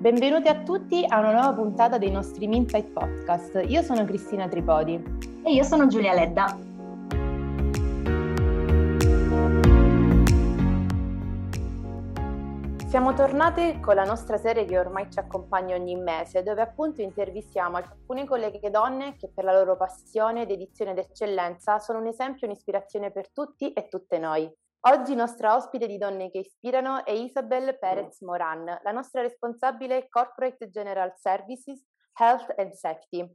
Benvenuti a tutti a una nuova puntata dei nostri Minsight Podcast. Io sono Cristina Tripodi. E io sono Giulia Ledda. Siamo tornate con la nostra serie che ormai ci accompagna ogni mese, dove appunto intervistiamo alcune colleghe donne che per la loro passione, dedizione ed eccellenza sono un esempio e un'ispirazione per tutti e tutte noi. Oggi nostra ospite di Donne che Ispirano è Isabel Perez Moran, la nostra responsabile Corporate General Services, Health and Safety.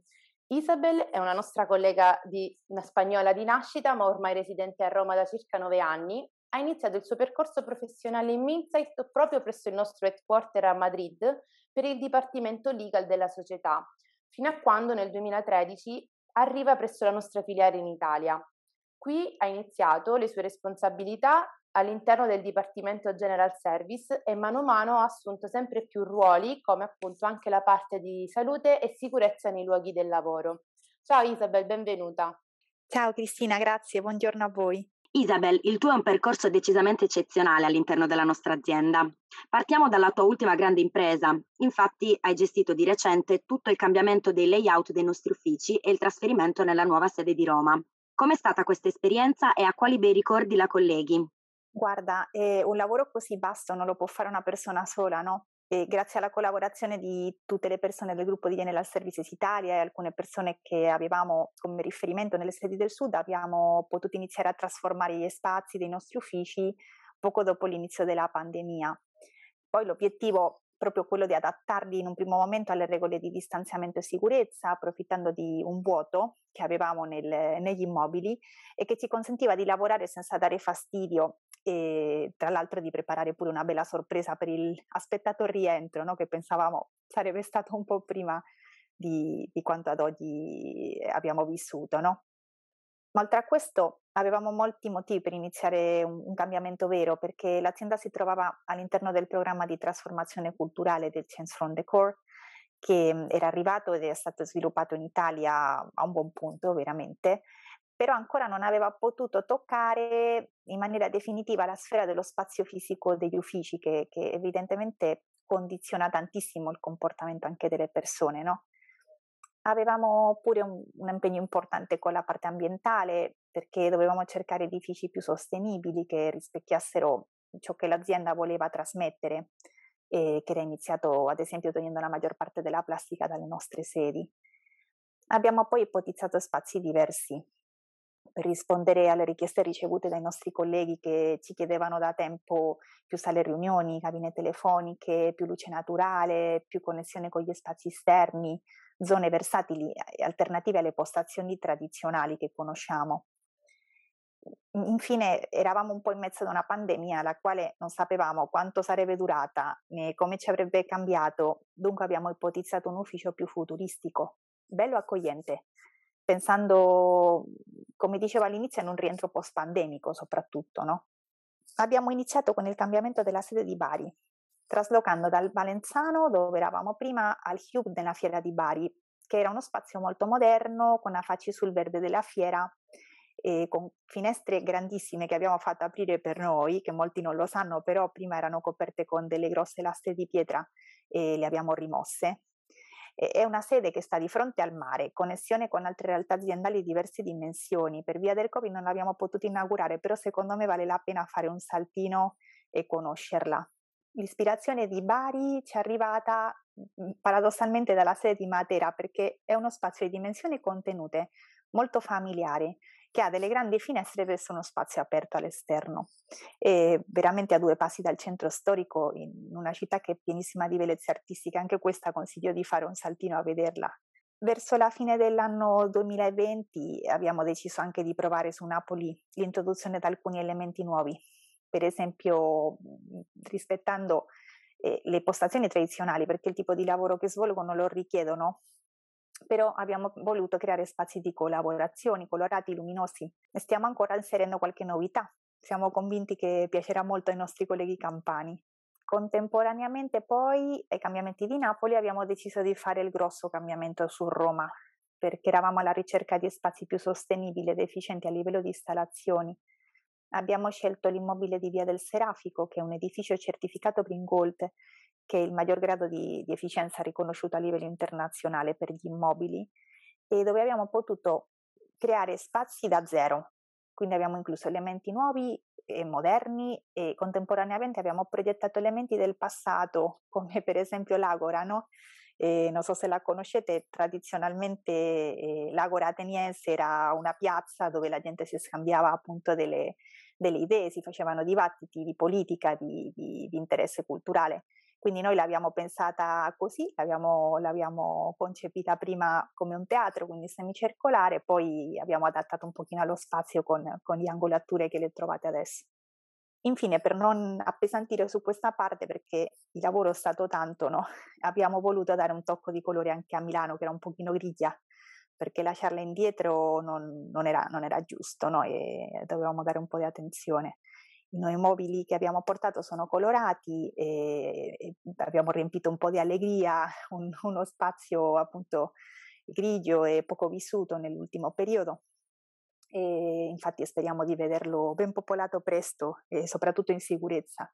Isabel è una nostra collega di, una spagnola di nascita, ma ormai residente a Roma da circa nove anni. Ha iniziato il suo percorso professionale in Minsight proprio presso il nostro headquarter a Madrid per il Dipartimento Legal della società, fino a quando nel 2013 arriva presso la nostra filiale in Italia. Qui ha iniziato le sue responsabilità all'interno del Dipartimento General Service e mano a mano ha assunto sempre più ruoli come appunto anche la parte di salute e sicurezza nei luoghi del lavoro. Ciao Isabel, benvenuta. Ciao Cristina, grazie, buongiorno a voi. Isabel, il tuo è un percorso decisamente eccezionale all'interno della nostra azienda. Partiamo dalla tua ultima grande impresa. Infatti hai gestito di recente tutto il cambiamento dei layout dei nostri uffici e il trasferimento nella nuova sede di Roma. Com'è stata questa esperienza e a quali bei ricordi la colleghi? Guarda, eh, un lavoro così vasto non lo può fare una persona sola, no? E grazie alla collaborazione di tutte le persone del gruppo di Enel Services Italia e alcune persone che avevamo come riferimento nelle sedi del sud, abbiamo potuto iniziare a trasformare gli spazi dei nostri uffici poco dopo l'inizio della pandemia. Poi l'obiettivo proprio quello di adattarli in un primo momento alle regole di distanziamento e sicurezza, approfittando di un vuoto che avevamo nel, negli immobili e che ci consentiva di lavorare senza dare fastidio e tra l'altro di preparare pure una bella sorpresa per il aspettato rientro, no? che pensavamo sarebbe stato un po' prima di, di quanto ad oggi abbiamo vissuto. No? Ma oltre a questo avevamo molti motivi per iniziare un, un, cambiamento vero perché l'azienda si trovava all'interno del programma di trasformazione culturale del Change from the Core che mm, era arrivato ed è stato sviluppato in Italia a un buon punto veramente, però ancora non aveva potuto toccare in maniera definitiva la sfera dello spazio fisico degli uffici che, che evidentemente condiziona tantissimo il comportamento anche delle persone, no? Avevamo pure un, un, impegno importante con la parte ambientale perché dovevamo cercare edifici più sostenibili che rispecchiassero ciò che l'azienda voleva trasmettere e che era iniziato ad esempio togliendo la maggior parte della plastica dalle nostre sedi. Abbiamo poi ipotizzato spazi diversi per rispondere alle richieste ricevute dai nostri colleghi che ci chiedevano da tempo più sale riunioni, cabine telefoniche, più luce naturale, più connessione con gli spazi esterni, zone versatili alternative alle postazioni tradizionali che conosciamo. Infine eravamo un po' in mezzo ad una pandemia la quale non sapevamo quanto sarebbe durata né come ci avrebbe cambiato, dunque abbiamo ipotizzato un ufficio più futuristico, bello accogliente, pensando, come dicevo all'inizio, in un rientro post-pandemico soprattutto. No? Abbiamo iniziato con il cambiamento della sede di Bari, traslocando dal Valenzano, dove eravamo prima, al Hub della fiera di Bari, che era uno spazio molto moderno, con affacci sul verde della fiera e con finestre grandissime che abbiamo fatto aprire per noi, che molti non lo sanno, però prima erano coperte con delle grosse lastre di pietra e le abbiamo rimosse. È una sede che sta di fronte al mare, connessione con altre realtà aziendali di diverse dimensioni. Per via del Covid non l'abbiamo potuto inaugurare, però secondo me vale la pena fare un saltino e conoscerla. L'ispirazione di Bari ci è arrivata mhmm, paradossalmente dalla sede di Matera perché è uno spazio di dimensioni contenute, molto familiare, che ha delle grandi finestre verso uno spazio aperto all'esterno. E veramente a due passi dal centro storico, in una città che è pienissima di bellezze artistiche, anche questa consiglio di fare un saltino a vederla. Verso la fine dell'anno 2020 abbiamo deciso anche di provare su Napoli l'introduzione di alcuni elementi nuovi, per esempio mhmm, rispettando eh, le postazioni tradizionali, perché il tipo di lavoro che svolgono lo richiedono, però abbiamo voluto creare spazi di collaborazione, colorati, luminosi stiamo ancora inserendo qualche novità. Siamo convinti che piacerà molto ai nostri colleghi campani. Contemporaneamente poi ai cambiamenti di Napoli abbiamo deciso di fare il grosso cambiamento su Roma, perché eravamo alla ricerca di spazi più sostenibili ed efficienti a livello di installazioni abbiamo scelto l'immobile di Via del Serafico, che è un edificio certificato Green Gold, che è il maggior grado di, di efficienza riconosciuto a livello internazionale per gli immobili, e dove abbiamo potuto creare spazi da zero. Quindi abbiamo incluso elementi nuovi e moderni e contemporaneamente abbiamo progettato elementi del passato, come per esempio l'Agora, no? Eh, non so se la conoscete, tradizionalmente eh, l'Agora ateniense era una piazza dove la gente si scambiava appunto delle, delle idee, si facevano dibattiti di politica, di, di, di interesse culturale. Quindi noi l'abbiamo pensata così, l'abbiamo, l'abbiamo, concepita prima come un teatro, quindi semicircolare, poi abbiamo adattato un pochino allo spazio con, con le angolature che le trovate adesso. Infine, per non appesantire su questa parte, perché il lavoro è stato tanto, no? abbiamo voluto dare un tocco di colore anche a Milano, che era un pochino grigia, perché lasciarla indietro non, non, era, non era, giusto no? e dovevamo dare un po' di attenzione. I nuovi mobili che abbiamo portato sono colorati e, e abbiamo riempito un po' di allegria, un, uno spazio appunto grigio e poco vissuto nell'ultimo periodo e infatti speriamo di vederlo ben popolato presto e soprattutto in sicurezza.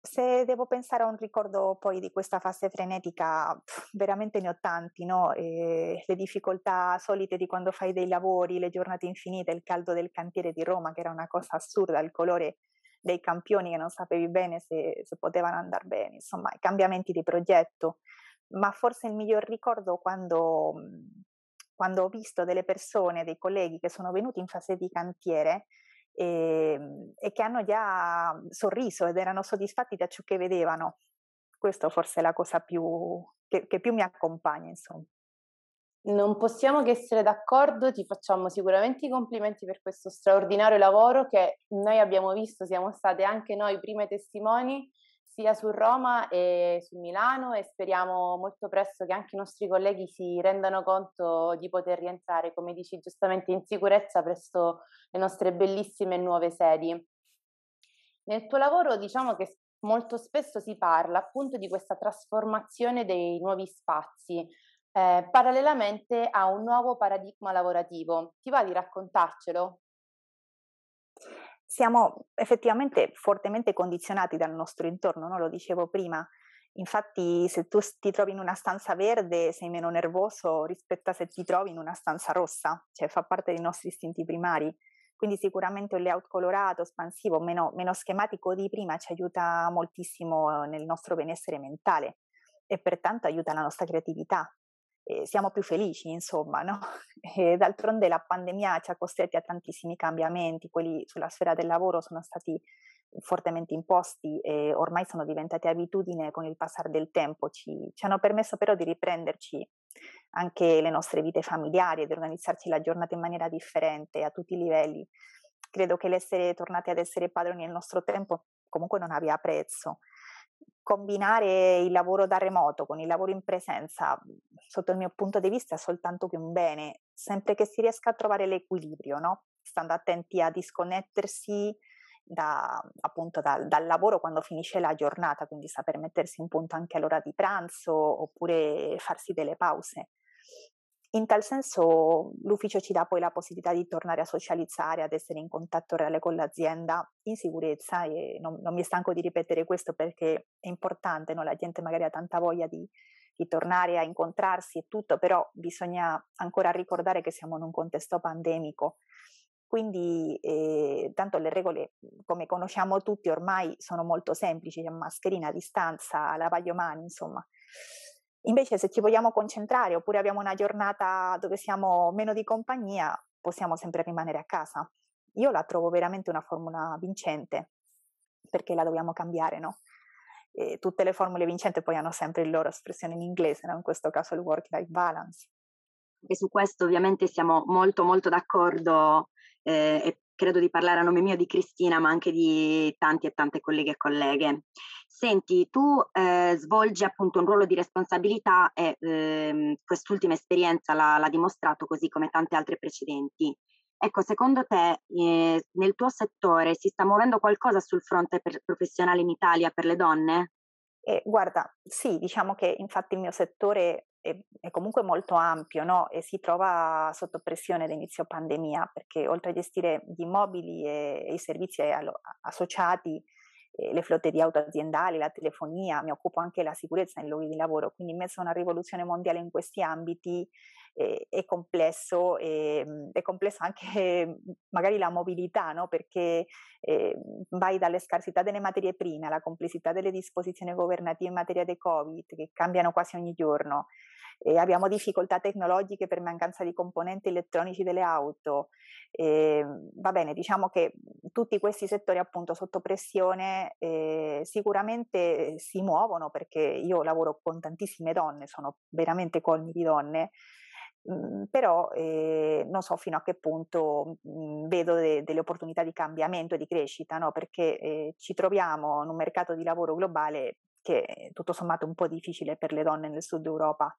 Se devo pensare a un ricordo poi di questa fase frenetica, veramente ne ho tanti, no? le difficoltà solite di quando fai dei lavori, le giornate infinite, il caldo del cantiere di Roma, che era una cosa assurda, il colore dei campioni che non sapevi bene se, se potevano andare bene, insomma, i cambiamenti di progetto. Ma forse il miglior ricordo quando quando ho visto delle persone, dei colleghi che sono venuti in fase di cantiere e, ehm, e che hanno già sorriso ed erano soddisfatti da ciò che vedevano. Questo forse è la cosa più, che, che più mi accompagna, insomma. Non possiamo che essere d'accordo, ti facciamo sicuramente i complimenti per questo straordinario lavoro che noi abbiamo visto, siamo state anche noi prime testimoni sia su Roma e su Milano e speriamo molto presto che anche i nostri colleghi si rendano conto di poter rientrare, come dici giustamente, in sicurezza presso le nostre bellissime nuove sedi. Nel tuo lavoro diciamo che molto spesso si parla appunto di questa trasformazione dei nuovi spazi, eh, parallelamente a un nuovo paradigma lavorativo. Ti va di raccontarcelo? Siamo effettivamente fortemente condizionati dal nostro intorno, no? lo dicevo prima. Infatti, se tu ti trovi in una stanza verde sei meno nervoso rispetto a se ti trovi in una stanza rossa, cioè fa parte dei nostri istinti primari. Quindi sicuramente un layout colorato, espansivo, meno, meno schematico di prima ci aiuta moltissimo nel nostro benessere mentale e pertanto aiuta la nostra creatività eh, siamo più felici, insomma, no? E d'altronde la pandemia ci ha costretti a tantissimi cambiamenti, quelli sulla sfera del lavoro sono stati fortemente imposti e ormai sono diventati abitudine con il passare del tempo, ci, ci hanno permesso però di riprenderci anche le nostre vite familiari ed organizzarci la giornata in maniera differente a tutti i livelli. Credo che l'essere tornati ad essere padroni nel nostro tempo comunque non abbia prezzo combinare il lavoro da remoto con il lavoro in presenza, sotto il mio punto di vista, è soltanto che un bene, sempre che si riesca a trovare l'equilibrio, no? stando attenti a disconnettersi da, appunto da, dal lavoro quando finisce la giornata, quindi saper mettersi in punto anche all'ora di pranzo oppure farsi delle pause. In tal senso l'ufficio ci dà poi la possibilità di tornare a socializzare, ad essere in contatto reale con l'azienda in sicurezza e non, non mi stanco di ripetere questo perché è importante, no? la gente magari ha tanta voglia di, di tornare a incontrarsi e tutto, però bisogna ancora ricordare che siamo in un contesto pandemico. Quindi eh, tanto le regole, come conosciamo tutti, ormai sono molto semplici, mascherina distanza, lavaggio mani, insomma. Invece se ci vogliamo concentrare oppure abbiamo una giornata dove siamo meno di compagnia, possiamo sempre rimanere a casa. Io la trovo veramente una formula vincente, perché la dobbiamo cambiare, no? E tutte le formule vincenti poi hanno sempre il loro espressione in inglese, no? in questo caso il work-life balance. E su questo ovviamente siamo molto molto d'accordo eh, e credo di parlare a nome mio di Cristina, ma anche di tanti e tante colleghe e colleghe. Senti, tu eh, svolgi appunto un ruolo di responsabilità e ehm, quest'ultima esperienza l'ha, l'ha, dimostrato così come tante altre precedenti. Ecco, secondo te eh, nel tuo settore si sta muovendo qualcosa sul fronte per, professionale in Italia per le donne? Eh, guarda, sì, diciamo che infatti il mio settore è, è, comunque molto ampio no? e si trova sotto pressione da inizio pandemia perché oltre a gestire gli immobili e, e i servizi associati, eh, le flotte di auto aziendali, la telefonia, mi occupo anche della sicurezza nei luoghi di lavoro, quindi in mezzo a una rivoluzione mondiale in questi ambiti eh, è complesso, e, ehm, è complesso anche magari la mobilità, no? perché eh, vai dalle scarsità delle materie prime alla complessità delle disposizioni governative in materia di Covid che cambiano quasi ogni giorno. E abbiamo difficoltà tecnologiche per mancanza di componenti elettronici delle auto. E, va bene, diciamo che tutti questi settori appunto sotto pressione eh, sicuramente si muovono perché io lavoro con tantissime donne, sono veramente colmi di donne Mhmm, però eh, non so fino a che punto mh, mhmm, vedo de- delle opportunità di cambiamento e di crescita, no? perché eh, ci troviamo in un mercato di lavoro globale che è tutto sommato un po' difficile per le donne nel sud Europa.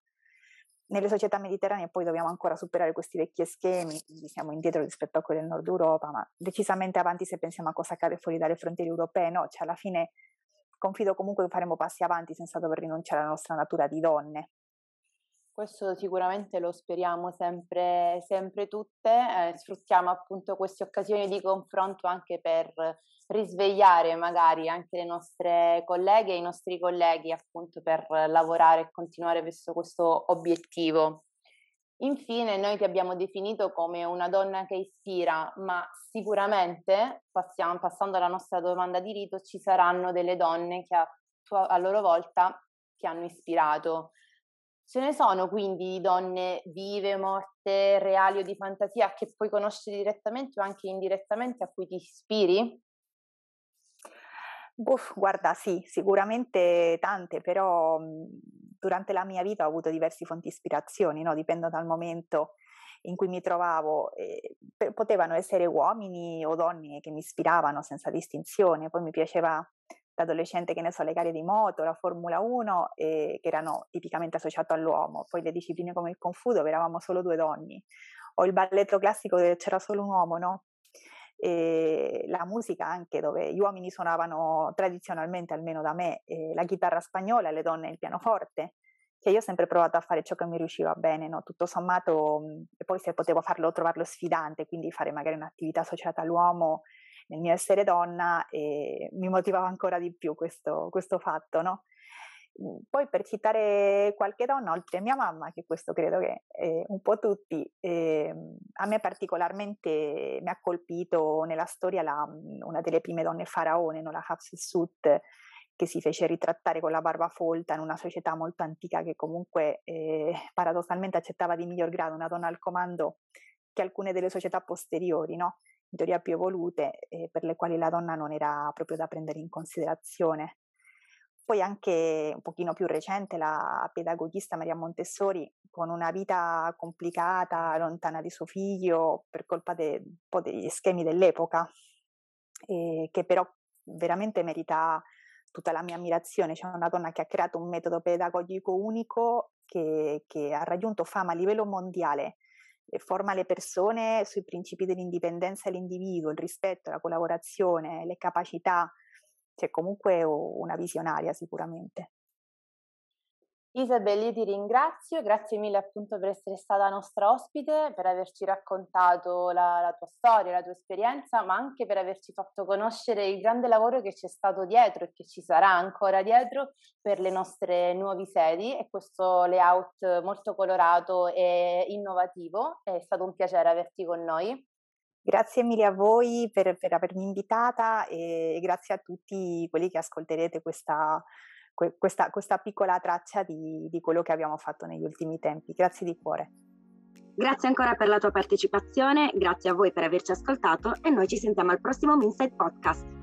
Nelle società mediterranee poi dobbiamo ancora superare questi vecchi schemi, quindi siamo indietro rispetto a quelli del nord Europa, ma decisamente avanti se pensiamo a cosa accade fuori dalle frontiere europee, no? Cioè alla fine confido comunque che faremo passi avanti senza dover rinunciare alla nostra natura di donne. Questo sicuramente lo speriamo sempre, sempre tutte, eh, sfruttiamo appunto queste occasioni di confronto anche per risvegliare magari anche le nostre colleghe e i nostri colleghi appunto per lavorare e continuare verso questo obiettivo. Infine, noi ti abbiamo definito come una donna che ispira, ma sicuramente, passiamo, passando alla nostra domanda di rito, ci saranno delle donne che a, a loro volta ti hanno ispirato. Ce ne sono quindi di donne vive, morte, reali o di fantasia che puoi conoscere direttamente o anche indirettamente a cui ti ispiri? Uff, guarda, sì, sicuramente tante, però mhmm, durante la mia vita ho avuto diverse fonti ispirazioni, no? dipende dal momento in cui mi trovavo. Eh, potevano essere uomini o donne che mi ispiravano senza distinzione, poi mi piaceva da adolescente, che ne so, le gare di moto, la Formula 1, eh, che erano tipicamente associate all'uomo, poi le discipline come il Kung dove eravamo solo due donne, o il balletto classico dove c'era solo un uomo, no? E la musica anche dove gli uomini suonavano tradizionalmente, almeno da me, eh, la chitarra spagnola e le donne il pianoforte, che io ho sempre provato a fare ciò che mi riusciva bene, no? tutto sommato, e poi se potevo farlo, trovarlo sfidante, quindi fare magari un'attività associata all'uomo, nel mio essere donna e mi motivava ancora di più questo, questo fatto, no? Mhmm, poi per citare qualche donna, oltre a mia mamma, che questo credo che eh, un po' tutti, eh, a me particolarmente mi ha colpito nella storia la, mhmm, una delle prime donne faraone, no? la Hatshepsut, che si fece ritrattare con la barba folta in una società molto antica che comunque eh, paradossalmente accettava di miglior grado una donna al comando che alcune delle società posteriori, no? In teoria più evolute, eh, per le quali la donna non era proprio da prendere in considerazione. Poi anche un pochino più recente la pedagogista Maria Montessori, con una vita complicata, lontana di suo figlio, per colpa de, po' degli schemi dell'epoca, eh, che però veramente merita tutta la mia ammirazione. C'è una donna che ha creato un metodo pedagogico unico che, che ha raggiunto fama a livello mondiale forma le persone sui principi dell'indipendenza dell'individuo, il rispetto, la collaborazione, le capacità, c'è comunque una visionaria sicuramente. Isabel, io ti ringrazio, grazie mille appunto per essere stata nostra ospite, per averci raccontato la, la, tua storia, la tua esperienza, ma anche per averci fatto conoscere il grande lavoro che c'è stato dietro e che ci sarà ancora dietro per le nostre nuove sedi e questo layout molto colorato e innovativo. È stato un piacere averti con noi. Grazie mille a voi per, per avermi invitata e grazie a tutti quelli che ascolterete questa questa, questa piccola traccia di, di quello che abbiamo fatto negli ultimi tempi. Grazie di cuore. Grazie ancora per la tua partecipazione, grazie a voi per averci ascoltato e noi ci sentiamo al prossimo Minside Podcast.